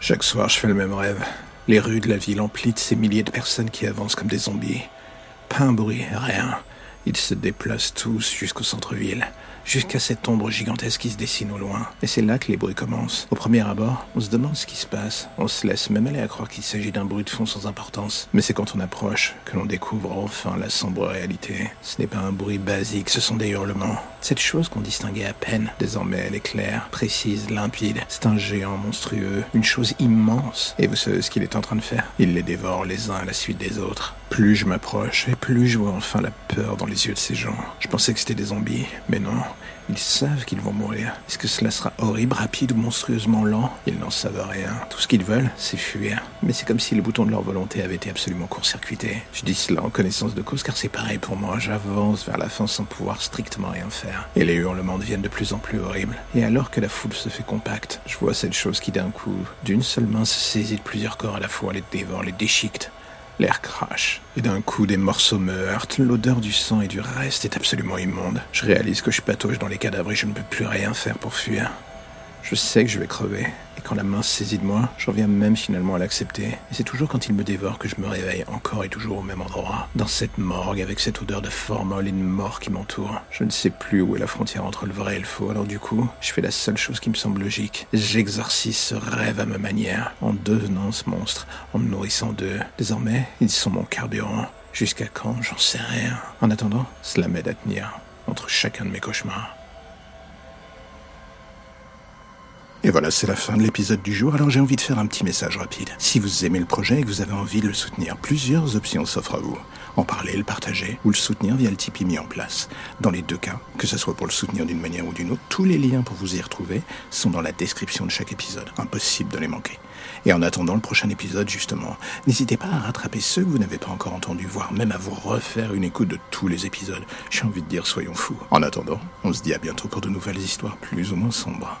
Chaque soir, je fais le même rêve. Les rues de la ville emplies de ces milliers de personnes qui avancent comme des zombies. Pas un bruit, rien. Ils se déplacent tous jusqu'au centre-ville, jusqu'à cette ombre gigantesque qui se dessine au loin. Et c'est là que les bruits commencent. Au premier abord, on se demande ce qui se passe. On se laisse même aller à croire qu'il s'agit d'un bruit de fond sans importance. Mais c'est quand on approche que l'on découvre enfin la sombre réalité. Ce n'est pas un bruit basique, ce sont des hurlements. Cette chose qu'on distinguait à peine, désormais elle est claire, précise, limpide. C'est un géant monstrueux, une chose immense. Et vous savez ce qu'il est en train de faire? Il les dévore les uns à la suite des autres. Plus je m'approche, et plus je vois enfin la peur dans les yeux de ces gens. Je pensais que c'était des zombies, mais non. Ils savent qu'ils vont mourir. Est-ce que cela sera horrible, rapide ou monstrueusement lent? Ils n'en savent rien. Tout ce qu'ils veulent, c'est fuir. Mais c'est comme si le bouton de leur volonté avait été absolument court-circuité. Je dis cela en connaissance de cause car c'est pareil pour moi. J'avance vers la fin sans pouvoir strictement rien faire. Et les hurlements deviennent de plus en plus horribles. Et alors que la foule se fait compacte, je vois cette chose qui d'un coup, d'une seule main, se saisit de plusieurs corps à la fois, les dévore, les déchiquette. L'air crache, et d'un coup des morceaux me heurtent, l'odeur du sang et du reste est absolument immonde. Je réalise que je patauge dans les cadavres et je ne peux plus rien faire pour fuir. Je sais que je vais crever, et quand la main se saisit de moi, j'en viens même finalement à l'accepter. Et c'est toujours quand il me dévore que je me réveille encore et toujours au même endroit, dans cette morgue avec cette odeur de formol et de mort qui m'entoure. Je ne sais plus où est la frontière entre le vrai et le faux, alors du coup, je fais la seule chose qui me semble logique. J'exorcise ce rêve à ma manière, en devenant ce monstre, en me nourrissant d'eux. Désormais, ils sont mon carburant. Jusqu'à quand, j'en sais rien. En attendant, cela m'aide à tenir entre chacun de mes cauchemars. Et voilà, c'est la fin de l'épisode du jour, alors j'ai envie de faire un petit message rapide. Si vous aimez le projet et que vous avez envie de le soutenir, plusieurs options s'offrent à vous. En parler, le partager ou le soutenir via le Tipeee mis en place. Dans les deux cas, que ce soit pour le soutenir d'une manière ou d'une autre, tous les liens pour vous y retrouver sont dans la description de chaque épisode. Impossible de les manquer. Et en attendant le prochain épisode, justement, n'hésitez pas à rattraper ceux que vous n'avez pas encore entendus, voire même à vous refaire une écoute de tous les épisodes. J'ai envie de dire soyons fous. En attendant, on se dit à bientôt pour de nouvelles histoires plus ou moins sombres.